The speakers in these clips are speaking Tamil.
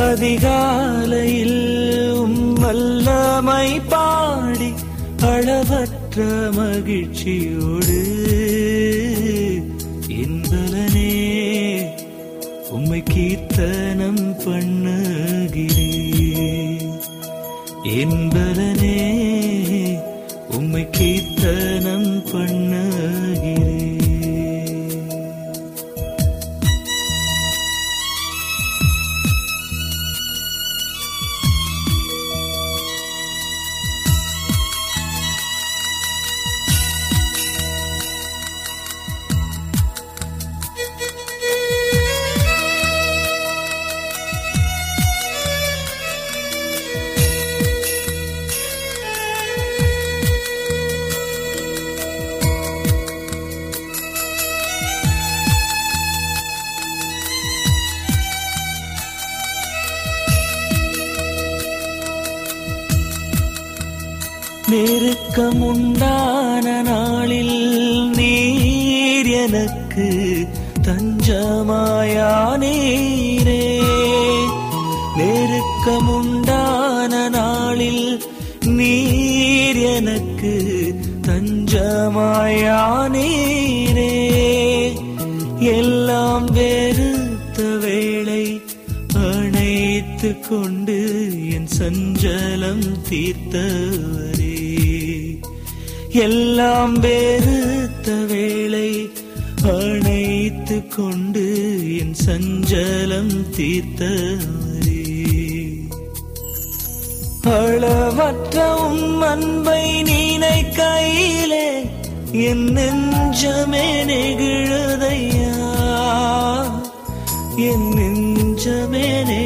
அதிகாலையில் வல்லமை பாடி அளவற்ற மகிழ்ச்சியோடு இன்பலனே உம்மை கீர்த்தனம் பண்ணுகிறே என்பலனே நெருக்கம் உண்டான நாளில் நீர் எனக்கு தஞ்சமாயானீரே. நெருக்கம் உண்டான நாளில் நீர் எனக்கு தஞ்சமாயானீரே. எல்லாம் வெறுத்த வேளை அணைத்து கொண்டு என் சஞ்சலம் தீர்த்த எல்லாம் வெறுத்த வேளை அணைத்து கொண்டு என் சஞ்சலம் தீர்த்தவரே. அளவற்ற உம் அன்பை நீனை கையிலே என் நெஞ்சமே நெகிழுதையா? என் நெஞ்சமே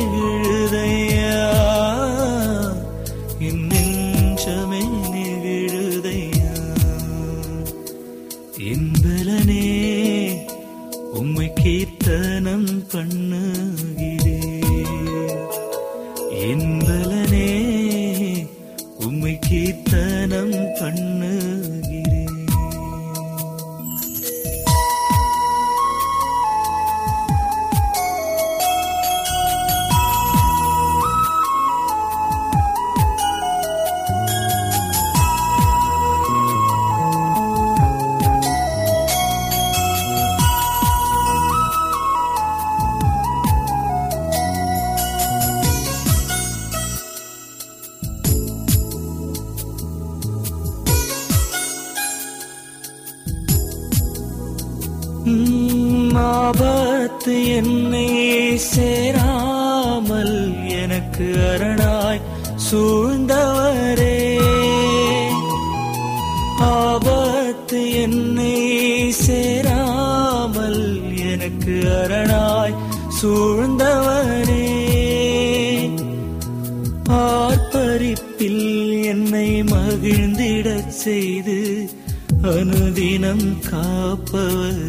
என்னை சேராமல் எனக்கு அரணாய் சூழ்ந்தவரே. ஆபத்து என்னை சேராமல் எனக்கு அரணாய் சூழ்ந்தவரே. பார்ப்பரிப்பில் என்னை மகிழ்ந்திடச் செய்து அனுதினம் காப்பவர்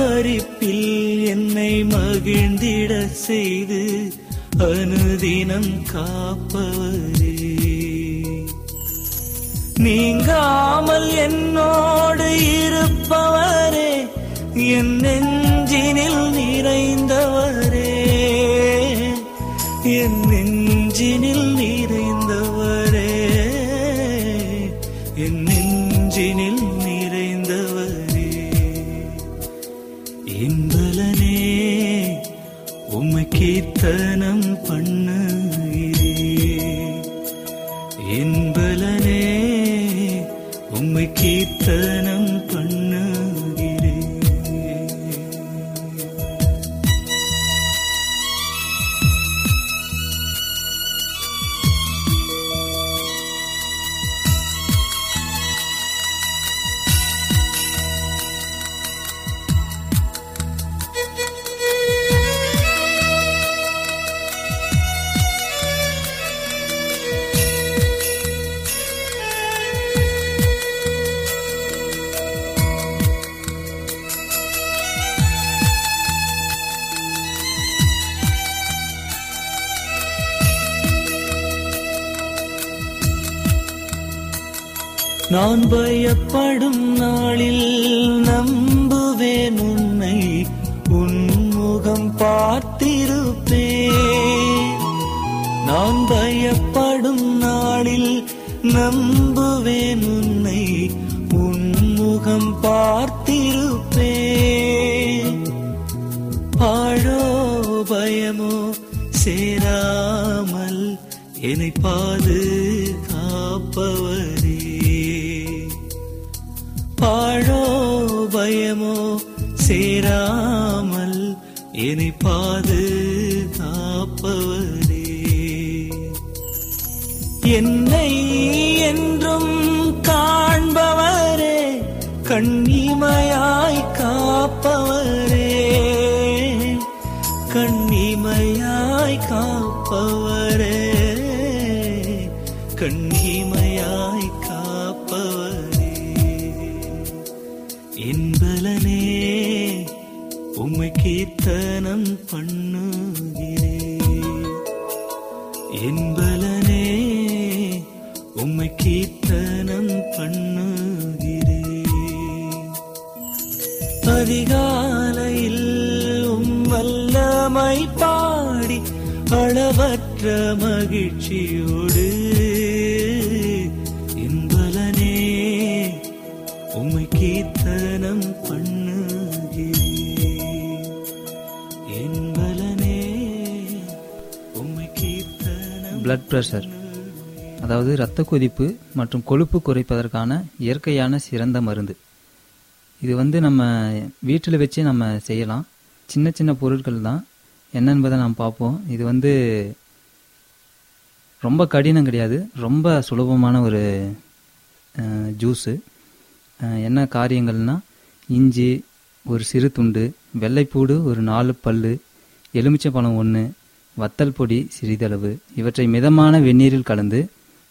ஆர்ப்பரிப்பில் என்னை மகிழ்ந்திட செய்து அனுதினம் காப்பவரே நீங்காமல் என்னோடு இருப்பவரே என் நான் பயப்படும் நாளில் நம்புவேன் உன்னை. உன்முகம் பார்த்திருப்பே நான் பயப்படும் நாளில் நம்புவேன் உன்னை. உன்முகம் பார்த்திருப்பே பாழோ பயமோ சேராமல் என்னை பாதுகாப்பவரே பாழோ பயமோ சேராமல் என்னை பாதுகாப்பவரே என்னை என்றும் காண்பவரே கண்ணிமையாய் காப்பவரே. கண்ணிமையாய் காப்பவர். அளவற்ற மகிழ்ச்சியோடு என்பலனே உம்மை கீர்த்தனம் பண்ணுகிறே என்பலனே உம்மை கீர்த்தனம் பிளட் பிரஷர் அதாவது இரத்த கொதிப்பு மற்றும் கொழுப்பு குறைப்பதற்கான இயற்கையான சிறந்த மருந்து. இது வந்து நம்ம வீட்டில் வச்சு நம்ம செய்யலாம். சின்ன சின்ன பொருட்கள் தான். என்னென்பதை நாம் பார்ப்போம். இது வந்து ரொம்ப கடினம் கிடையாது. ரொம்ப சுலபமான ஒரு ஜூஸு என்ன காரியங்கள்னா இஞ்சி ஒரு சிறு துண்டு வெள்ளைப்பூடு ஒரு நாலு பல் எலுமிச்சை பழம் ஒன்று வத்தல் பொடி சிறிதளவு இவற்றை மிதமான வெந்நீரில் கலந்து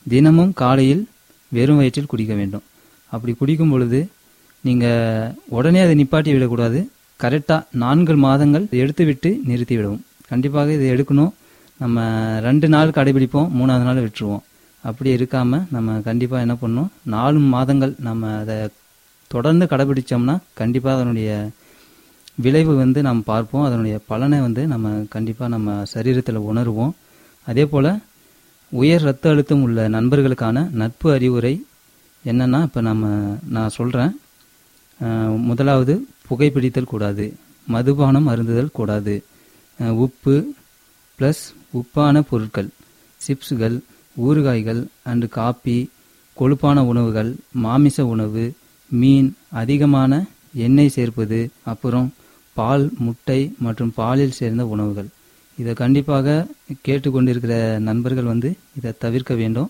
தினமும் காலையில் வெறும் வயிற்றில் குடிக்க வேண்டும். அப்படி குடிக்கும் பொழுது நீங்கள் உடனே அதை நிப்பாட்டி விடக்கூடாது. கரெக்டாக நான்கு மாதங்கள் எடுத்து விட்டு நிறுத்தி விடவும் கண்டிப்பாக இதை எடுக்கணும். நம்ம ரெண்டு நாள் கடைபிடிப்போம் மூணாவது நாள் விட்டுருவோம். அப்படி இருக்காமல் நம்ம கண்டிப்பாக என்ன பண்ணோம் நாலு மாதங்கள் நம்ம அதை தொடர்ந்து கடைபிடிச்சோம்னா கண்டிப்பாக அதனுடைய விளைவு வந்து நாம் பார்ப்போம். அதனுடைய பலனை வந்து நம்ம கண்டிப்பாக நம்ம சரீரத்தில் உணருவோம். அதே போல் உயர் இரத்த அழுத்தம் உள்ள நண்பர்களுக்கான நட்பு அறிவுரை என்னென்னா இப்போ நம்ம நான் சொல்கிறேன் முதலாவது புகைப்பிடித்தல் கூடாது. மதுபானம் அருந்துதல் கூடாது. உப்பு ப்ளஸ் உப்பான பொருட்கள் சிப்ஸுகள் ஊறுகாய்கள் அண்டு காப்பி கொழுப்பான உணவுகள் மாமிச உணவு மீன் அதிகமான எண்ணெய் சேர்ப்பது அப்புறம் பால் முட்டை மற்றும் பாலில் சேர்ந்த உணவுகள். இதை கண்டிப்பாக கேட்டுக்கொண்டிருக்கிற நண்பர்கள் வந்து இதை தவிர்க்க வேண்டும்.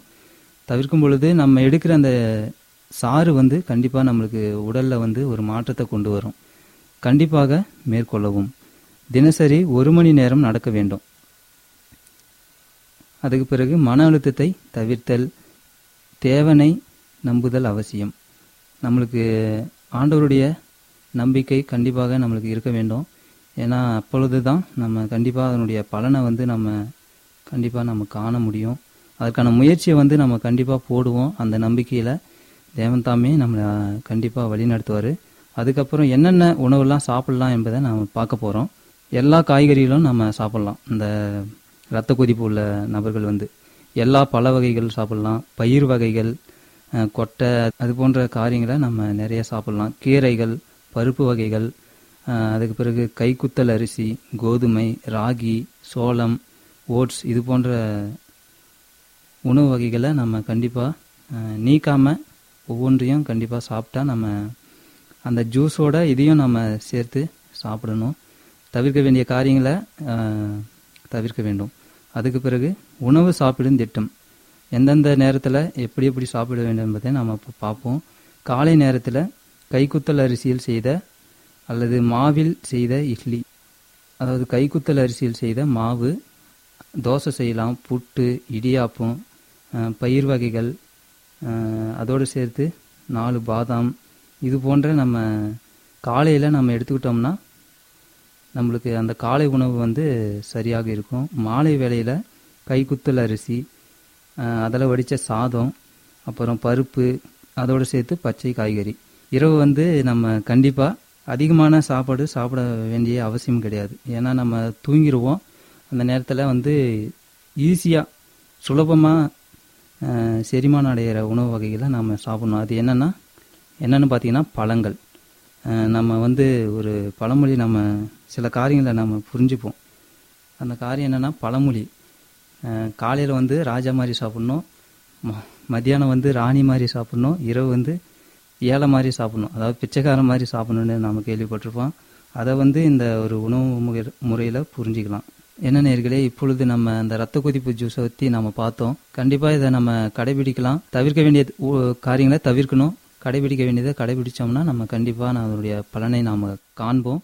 தவிர்க்கும் பொழுது நம்ம எடுக்கிற அந்த சாறு வந்து கண்டிப்பாக நம்மளுக்கு உடலில் வந்து ஒரு மாற்றத்தை கொண்டு வரும். கண்டிப்பாக மேற்கொள்ளவும். தினசரி ஒரு மணி நேரம் நடக்க வேண்டும். அதுக்கு பிறகு மன அழுத்தத்தை தவிர்த்தல் தேவனை நம்புதல் அவசியம். நம்மளுக்கு ஆண்டவருடைய நம்பிக்கை கண்டிப்பாக நம்மளுக்கு இருக்க வேண்டும். ஏன்னா அப்பொழுது தான் நம்ம கண்டிப்பாக அதனுடைய பலனை வந்து நம்ம கண்டிப்பாக நம்ம காண முடியும். அதுக்கான முயற்சியை வந்து நம்ம கண்டிப்பாக போடுவோம். அந்த நம்பிக்கையில் தேவன் தாமே நம்மளை கண்டிப்பாக வழி நடத்துவார் அதுக்கப்புறம் என்னென்ன உணவுலாம் சாப்பிட்லாம் என்பதை நாம் பார்க்க போகிறோம் எல்லா காய்கறிகளும் நம்ம சாப்பிட்லாம். இந்த இரத்த கொதிப்பு உள்ள நபர்கள் வந்து எல்லா பழ வகைகள் சாப்பிடலாம். பயிர் வகைகள் கொட்டை அது போன்ற காரியங்களை நம்ம நிறைய சாப்பிடலாம். கீரைகள் பருப்பு வகைகள் அதுக்கு பிறகு கைக்குத்தல் அரிசி கோதுமை ராகி சோளம் ஓட்ஸ் இது போன்ற உணவு வகைகளை நம்ம கண்டிப்பாக நீக்காமல் ஒவ்வொன்றையும் கண்டிப்பாக சாப்பிட்டா நம்ம அந்த ஜூஸோட இதையும் நம்ம சேர்த்து சாப்பிடணும். தவிர்க்க வேண்டிய காரியங்களை தவிர்க்க வேண்டும். அதுக்கு பிறகு உணவு சாப்பிடும் திட்டம். எந்தெந்த நேரத்தில் எப்படி எப்படி சாப்பிட வேண்டும் என்பதை நாம் இப்போ பார்ப்போம். காலை நேரத்தில் கைக்குத்தல் அரிசியில் செய்த அல்லது மாவில் செய்த இட்லி. அதாவது கைக்குத்தல் அரிசியில் செய்த மாவு தோசை செய்யலாம் புட்டு இடியாப்பம் பயிர் வகைகள் அதோடு சேர்த்து நாலு பாதாம் இது போன்ற நம்ம காலையில் நம்ம எடுத்துக்கிட்டோம்னா நம்மளுக்கு அந்த காலை உணவு வந்து சரியாக இருக்கும். மாலை வேளையில் கைக்குத்தல் அரிசி அதில் வடித்த சாதம் அப்புறம் பருப்பு அதோடு சேர்த்து பச்சை காய்கறி. இரவு வந்து நம்ம கண்டிப்பாக அதிகமான சாப்பாடு சாப்பிட வேண்டிய அவசியம் கிடையாது. ஏன்னா நம்ம தூங்கிடுவோம் அந்த நேரத்தில் வந்து ஈஸியாக சுலபமாக செரிமானம் அடைகிற உணவு வகைகளை நம்ம சாப்பிடணும். அது என்னென்னா என்னென்னு பார்த்தீங்கன்னா பழங்கள். நம்ம வந்து ஒரு பழமொழி நம்ம சில காரியங்களை நம்ம புரிஞ்சுப்போம். அந்த காரியம் என்னென்னா பழமொழி. காலையில் வந்து ராஜா மாதிரி சாப்பிட்ணும். ம- மத்தியானம் வந்து ராணி மாதிரி சாப்பிட்ணும். இரவு வந்து ஏழை மாதிரி சாப்பிட்ணும். அதாவது பிச்சைக்காரன் மாதிரி சாப்பிட்ணுன்னு நம்ம கேள்விப்பட்டிருப்போம். அதை வந்து இந்த ஒரு உணவு முக முறையில் புரிஞ்சுக்கலாம். என்ன நேர்களே இப்பொழுது நம்ம அந்த ரத்த கொதிப்பு ஜூஸை பற்றி நம்ம பார்த்தோம். கண்டிப்பாக இதை நம்ம கடைபிடிக்கலாம். தவிர்க்க வேண்டிய காரியங்களை தவிர்க்கணும். கடைபிடிக்க வேண்டியதை கடைபிடிச்சோம்னா நம்ம கண்டிப்பாக அதனுடைய பலனை நாம் காண்போம்.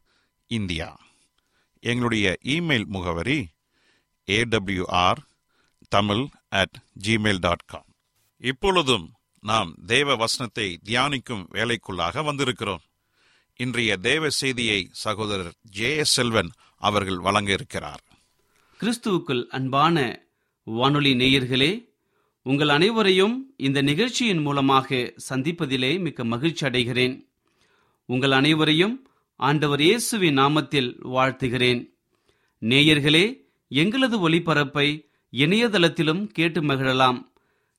இந்தியா. எங்களுடைய இமெயில் முகவரி AWR Tamil at Gmail dot com இப்பொழுதும் நாம் தேவ வசனத்தை தியானிக்கும் வேலைக்குள்ளாக வந்திருக்கிறோம். இன்றைய தேவ செய்தியை சகோதரர் ஜே எஸ் செல்வன் அவர்கள் வழங்க இருக்கிறார். கிறிஸ்துவுக்குள் அன்பான வானொலி நேயர்களே உங்கள் அனைவரையும் இந்த நிகழ்ச்சியின் மூலமாக சந்திப்பதிலே மிக்க மகிழ்ச்சி அடைகிறேன். உங்கள் அனைவரையும் ஆண்டவர் இயேசுவின் நாமத்தில் வாழ்த்துகிறேன். நேயர்களே எங்களது ஒளிபரப்பை இணையதளத்திலும் கேட்டு மகிழலாம்.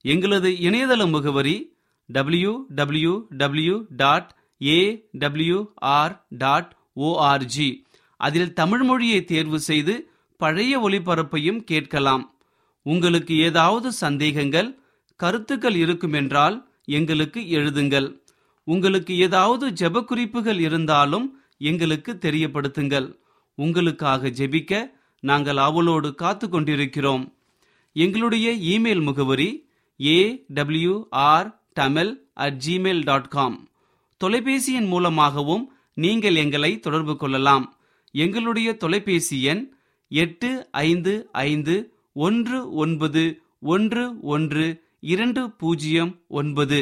எங்களது இணையதள முகவரி W W W dot A W R dot org அதில் தமிழ் மொழியை தேர்வு செய்து பழைய ஒளிபரப்பையும் கேட்கலாம். உங்களுக்கு ஏதாவது சந்தேகங்கள் கருத்துக்கள் இருக்குமென்றால் எங்களுக்கு எழுதுங்கள். உங்களுக்கு ஏதாவது ஜெப குறிப்புகள் இருந்தாலும் எங்களுக்கு தெரியப்படுத்துங்கள். உங்களுக்காக ஜெபிக்க நாங்கள் அவளோடு காத்து கொண்டிருக்கிறோம் எங்களுடைய இமெயில் முகவரி A W R Tamil at Gmail dot com தொலைபேசியின் மூலமாகவும் நீங்கள் எங்களை தொடர்பு கொள்ளலாம். எங்களுடைய தொலைபேசி எண் எட்டு ஐந்து ஐந்து ஒன்று ஒன்பது ஒன்று ஒன்று இரண்டு பூஜ்ஜியம் ஒன்பது.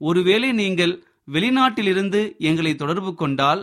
ஒருவேளை நீங்கள் வெளிநாட்டிலிருந்து எங்களை தொடர்பு கொண்டால்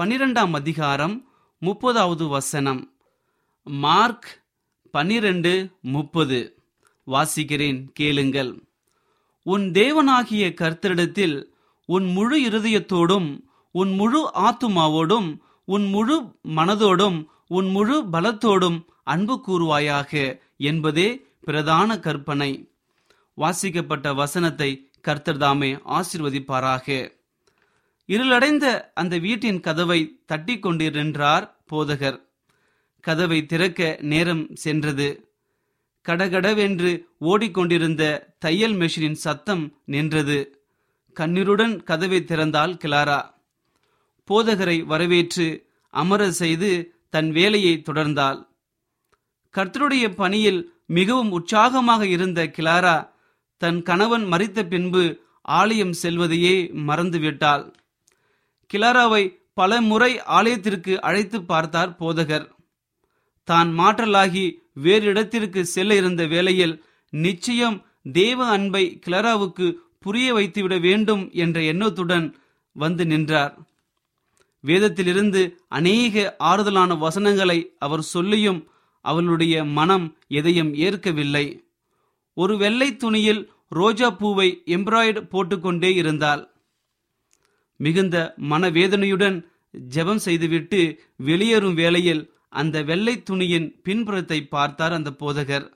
பன்னிரெண்டாம் அதிகாரம் முப்பதாவது வசனம். மார்க் பன்னிரண்டு முப்பது. வாசிக்கிறேன் கேளுங்கள். உன் தேவனாகிய கர்த்தரிடத்தில் உன் முழு இருதயத்தோடும் உன் முழு ஆத்துமாவோடும் உன் முழு மனதோடும் உன் முழு பலத்தோடும் அன்பு கூறுவாயாக என்பதே பிரதான கற்பனை. வாசிக்கப்பட்ட வசனத்தை கர்த்தர்தாமே ஆசிர்வதிப்பாராக. இருளடைந்த அந்த வீட்டின் கதவை தட்டி கொண்டிருந்தார் போதகர். கதவை திறக்க நேரம் சென்றது. கடகடவென்று ஓடிக்கொண்டிருந்த தையல் மெஷினின் சத்தம் நின்றது. கண்ணீருடன் கதவை திறந்தாள் கிளாரா. போதகரை வரவேற்று அமர செய்து தன் வேலையை தொடர்ந்தாள். கர்த்தருடைய பணியில் மிகவும் உற்சாகமாக இருந்த கிளாரா தன் கணவன் மறித்த பின்பு ஆலயம் செல்வதையே மறந்துவிட்டாள். கிளாராவை பல முறை ஆலயத்திற்கு அழைத்து பார்த்தார் போதகர். தான் மாற்றலாகி வேறு இடத்திற்கு செல்ல இருந்த வேளையில் நிச்சயம் தேவ அன்பை கிளராவுக்கு புரிய வைத்துவிட வேண்டும் என்ற எண்ணத்துடன் வந்து நின்றார். வேதத்திலிருந்து அநேக ஆறுதலான வசனங்களை அவர் சொல்லியும் அவளுடைய மனம் எதையும் ஏற்கவில்லை. ஒரு வெள்ளை துணியில் ரோஜா பூவை எம்ப்ராய்டு போட்டுக்கொண்டே இருந்தாள். மிகுந்த மனவேதனையுடன் ஜெபம் செய்துவிட்டு வெளியேறும் வேளையில் அந்த வெள்ளை துணியின் பின்புறத்தை பார்த்தார் அந்த போதகர்.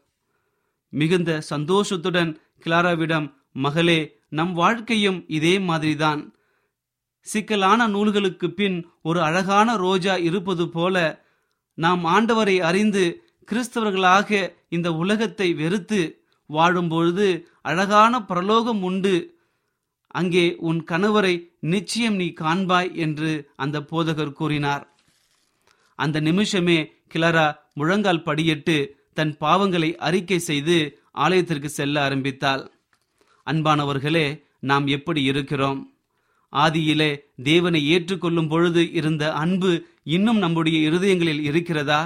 மிகுந்த சந்தோஷத்துடன் கிளாராவிடம் மகளே நம் வாழ்க்கையும் இதே மாதிரிதான். சிக்கலான நூல்களுக்கு பின் ஒரு அழகான ரோஜா இருப்பது போல நாம் ஆண்டவரை அறிந்து கிறிஸ்தவர்களாக இந்த உலகத்தை வெறுத்து வாழும்பொழுது அழகான பிரலோகம் உண்டு. அங்கே உன் கணவரை நிச்சயம் நீ காண்பாய் என்று அந்த போதகர் கூறினார். அந்த நிமிஷமே கிளரா முழங்கால் படியிட்டு தன் பாவங்களை அறிக்கை செய்து ஆலயத்திற்கு செல்ல ஆரம்பித்தாள். அன்பானவர்களே நாம் எப்படி இருக்கிறோம்? ஆதியிலே தேவனை ஏற்றுக்கொள்ளும் பொழுது இருந்த அன்பு இன்னும் நம்முடைய இருதயங்களில் இருக்கிறதா?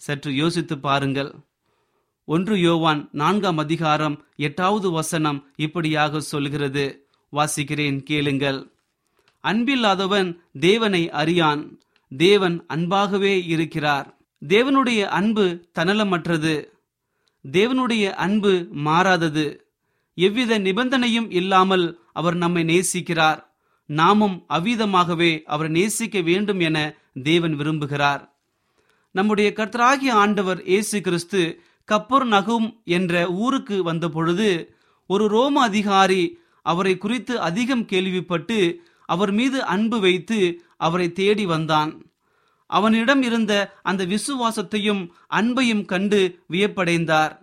சற்று யோசித்து பாருங்கள். ஒன்று யோவான் நான்காம் அதிகாரம் எட்டாவது வசனம் இப்படியாக சொல்கிறது. வாசிக்கிறேன் கேளுங்கள். அன்பில்லாதவன் தேவனை அறியான். தேவன் அன்பாகவே இருக்கிறார். தேவனுடைய அன்பு தனலமற்றது தேவனுடைய அன்பு மாறாதது. எவ்வித நிபந்தனையும் இல்லாமல் அவர் நம்மை நேசிக்கிறார். நாமும் அவ்விதமாகவே அவர் நேசிக்க வேண்டும் என தேவன் விரும்புகிறார். நம்முடைய கர்த்தராகிய ஆண்டவர் இயேசு கிறிஸ்து கப்பர் நகும் என்ற ஊருக்கு வந்த பொழுது ஒரு ரோம அதிகாரி அவரை குறித்து அதிகம் கேள்விப்பட்டு அவர் மீது அன்பு வைத்து அவரை தேடி வந்தான். அவனிடம் இருந்த அந்த விசுவாசத்தையும் அன்பையும் கண்டு வியப்படைந்தார்.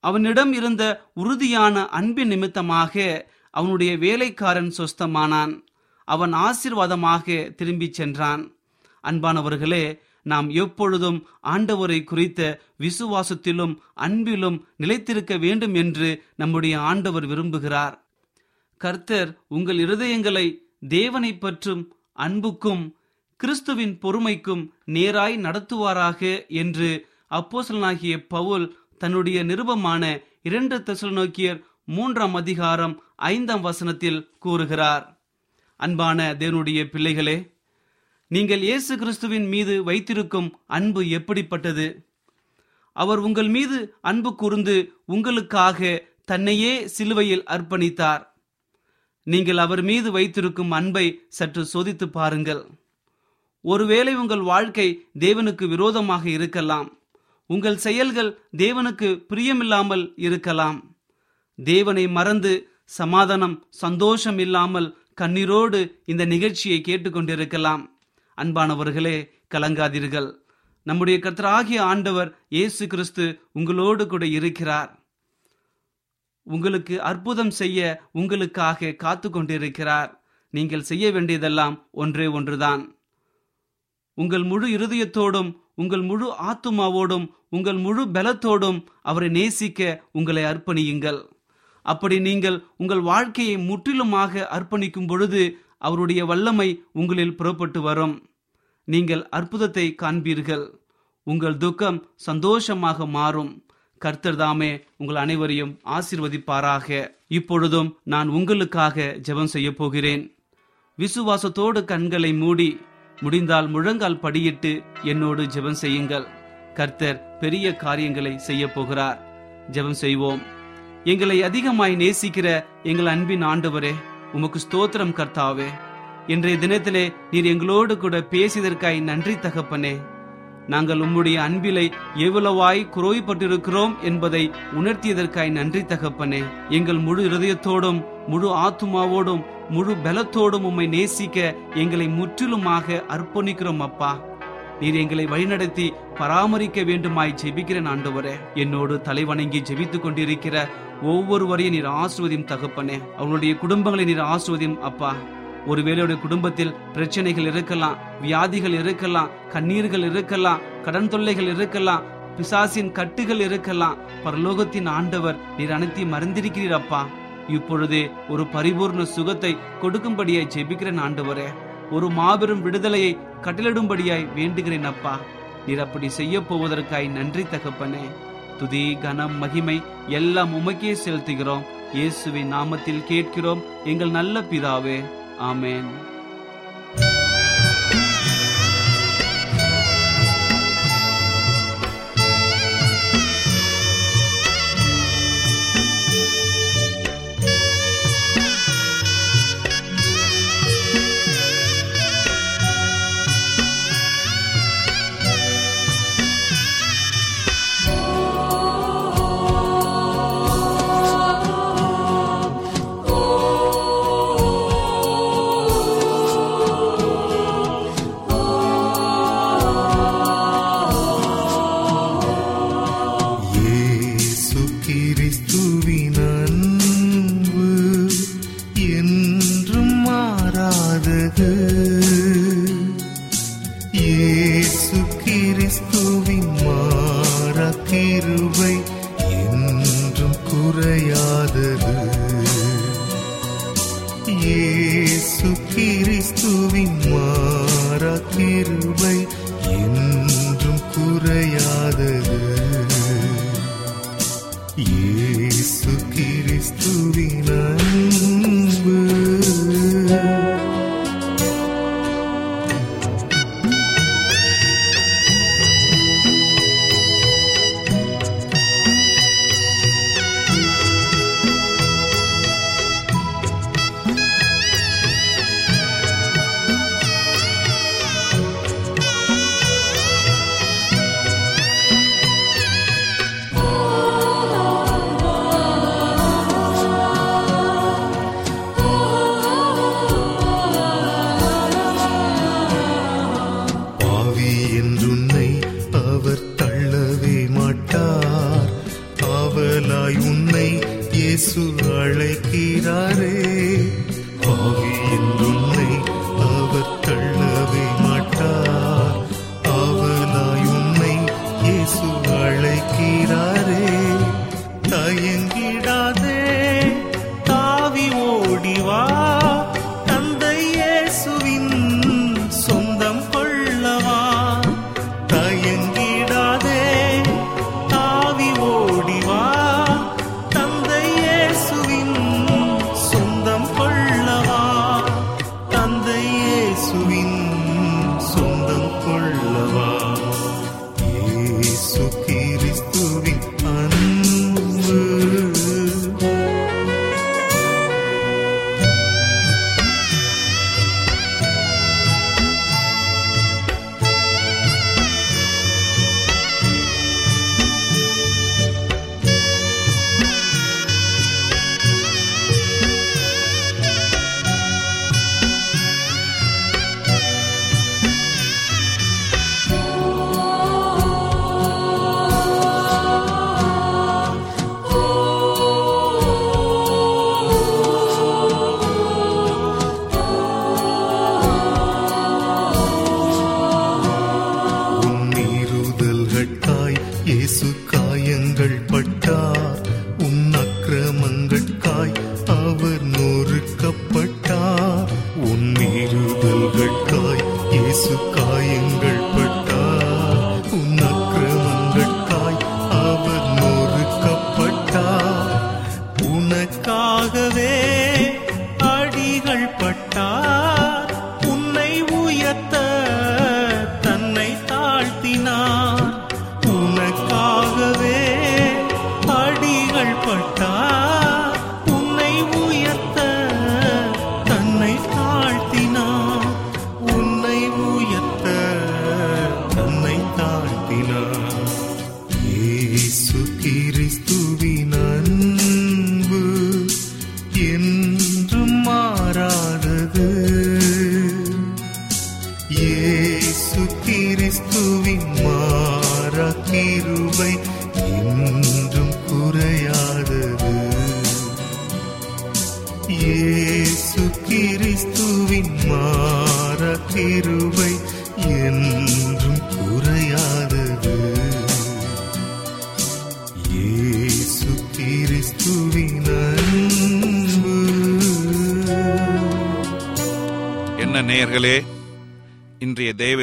அவனிடம் இருந்த உறுதியான அன்பின் நிமித்தமாக அவனுடைய வேலைக்காரன் சொஸ்தமானான். அவன் ஆசிர்வாதமாக திரும்பிச் சென்றான். அன்பானவர்களே நாம் எப்பொழுதும் ஆண்டவரை குறித்த விசுவாசத்திலும் அன்பிலும் நிலைத்திருக்க வேண்டும் என்று நம்முடைய ஆண்டவர் விரும்புகிறார். கர்த்தர் உங்கள் இருதயங்களை தேவனை பற்றும் அன்புக்கும் கிறிஸ்துவின் பொறுமைக்கும் நேராய் நடத்துவாராக என்று அப்போசலனாகிய பவுல் தன்னுடைய நிருபமான இரண்டு தெசலோக்கியர் மூன்றாம் அதிகாரம் ஐந்தாம் வசனத்தில் கூறுகிறார். அன்பான தேவனுடைய பிள்ளைகளே நீங்கள் இயேசு கிறிஸ்துவின் மீது வைத்திருக்கும் அன்பு எப்படிப்பட்டது? அவர் உங்கள் மீது அன்பு கூர்ந்து உங்களுக்காக தன்னையே சிலுவையில் அர்ப்பணித்தார். நீங்கள் அவர் மீது வைத்திருக்கும் அன்பை சற்று சோதித்து பாருங்கள். ஒருவேளை உங்கள் வாழ்க்கை தேவனுக்கு விரோதமாக இருக்கலாம். உங்கள் செயல்கள் தேவனுக்கு பிரியமில்லாமல் இருக்கலாம். தேவனை மறந்து சமாதானம் சந்தோஷம் இல்லாமல் கண்ணீரோடு இந்த நிகழ்ச்சியை கேட்டுக்கொண்டிருக்கலாம். அன்பானவர்களே கலங்காதீர்கள். நம்முடைய கர்த்தராகிய ஆண்டவர் இயேசு கிறிஸ்து உங்களோடு கூட இருக்கிறார். உங்களுக்கு அற்புதம் செய்ய உங்களுக்காக காத்து கொண்டிருக்கிறார். நீங்கள் செய்ய வேண்டியதெல்லாம் ஒன்றே ஒன்றுதான். உங்கள் முழு இருதயத்தோடும் உங்கள் முழு ஆத்துமாவோடும் உங்கள் முழு பலத்தோடும் அவரை நேசிக்க உங்களை அர்ப்பணியுங்கள். அப்படி நீங்கள் உங்கள் வாழ்க்கையை முற்றிலுமாக அர்ப்பணிக்கும் பொழுது அவருடைய வல்லமை உங்களில் புறப்பட்டு வரும். நீங்கள் அற்புதத்தை காண்பீர்கள். உங்கள் துக்கம் சந்தோஷமாக மாறும். கர்த்தர் தாமே உங்கள் அனைவரையும் ஆசிர்வதிப்பாராக. இப்பொழுதும் நான் உங்களுக்காக ஜெபம் செய்ய போகிறேன். விசுவாசத்தோடு கண்களை மூடி முடிந்தால் முழங்கால் படியிட்டு என்னோடு ஜெபம் செய்யுங்கள். கர்த்தர் பெரிய காரியங்களை செய்ய போகிறார். ஜெபம் செய்வோம். எங்களை அதிகமாய் நேசிக்கிற எங்கள் அன்பின் ஆண்டவரே உமக்கு ஸ்தோத்திரம் கர்த்தாவே. இன்றைய தினத்திலே நீர் எங்களோடு கூட பேசியதற்காய் நன்றி தகப்பனே. நாங்கள் உம்முடைய அன்பிலை எவ்வளவாய் குறைப்பட்டிருக்கிறோம் என்பதை உணர்த்தியதற்காய் நன்றி தகப்பனே. எங்கள் முழு இருதயத்தோடும் முழு ஆத்துமாவோடும் முழு பலத்தோடும் உம்மை நேசிக்க எங்களை முற்றிலுமாக அர்ப்பணிக்கிறோம் அப்பா. நீர் எங்களை வழிநடத்தி பராமரிக்க வேண்டுமாய் ஜெபிக்கிறேன் ஆண்டவரே. என்னோடு தலைவணங்கி ஜெபித்துக் கொண்டிருக்கிற ஒவ்வொருவரையும் நீர் ஆசிர்வதியும் தகப்பனே. அவங்களுடைய குடும்பங்களை நீர் ஆசிர்வதியும் அப்பா. ஒருவேளையுடைய குடும்பத்தில் பிரச்சனைகள் இருக்கலாம் வியாதிகள் இருக்கலாம் கண்ணீர்கள் இருக்கலாம் கடன் தொல்லைகள் இருக்கலாம் பிசாசின் கட்டுகள் இருக்கலாம். பரலோகத்தின் ஆண்டவர் நீர் அனைத்தையும் மறந்திருக்கிறீர் அப்பா. இப்பொழுதே ஒரு பரிபூர்ண சுகத்தை கொடுக்கும்படியாய் ஜெபிக்கிறேன் ஆண்டவரே. ஒரு மாபெரும் விடுதலையை கட்டளிடும்படியாய் வேண்டுகிறேன் அப்பா. நீர் அப்படி செய்ய போவதற்காய் நன்றி தகப்பனே. துதி கனம் மகிமை எல்லாம் உமக்கே செலுத்துகிறோம். இயேசுவின் நாமத்தில் கேட்கிறோம். எங்கள் நல்ல பிதாவே. ஆமென்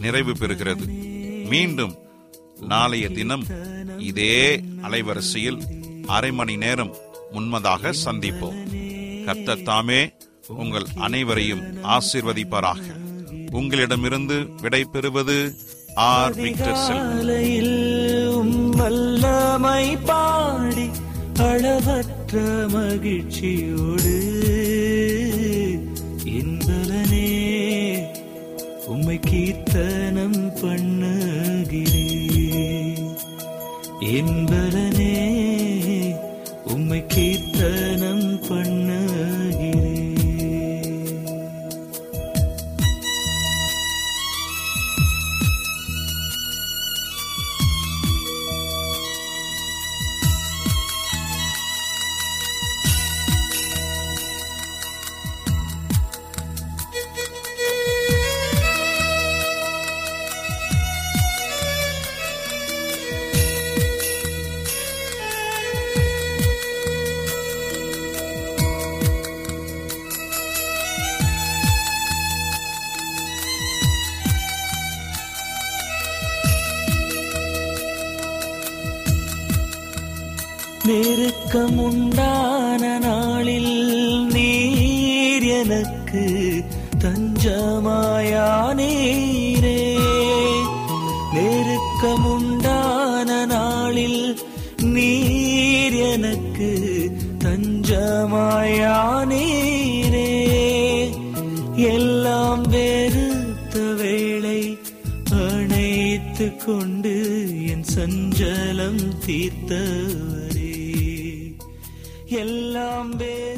நிறைவு பெறுகிறது. மீண்டும் நாளைய தினம் இதே அலைவரிசையில் அரை மணி நேரம் முன்மதாக சந்திப்போம். கர்த்தர் தாமே உங்கள் அனைவரையும் ஆசிர்வதிப்பாராக. உங்களிடமிருந்து விடை பெறுவது ஆர். விக்டர் வல்லமை பாடி அளவற்ற மகிழ்ச்சியோடு இன்பலனே உம்மை கீர்த்தனம் பண்ணுகிறேன். என்பலனே உம்மை கீர்த்தனம் நெருக்கமுண்டான நாளில் நீர் எனக்கு தஞ்சமாயானீரே. நெருக்கம் உண்டான நாளில் நீர் எனக்கு தஞ்சமாயானீரே. எல்லாம் வெறுத்த வேளை அணைத்து கொண்டு என் சஞ்சலம் தீர்த்த எல்லாம் வேறு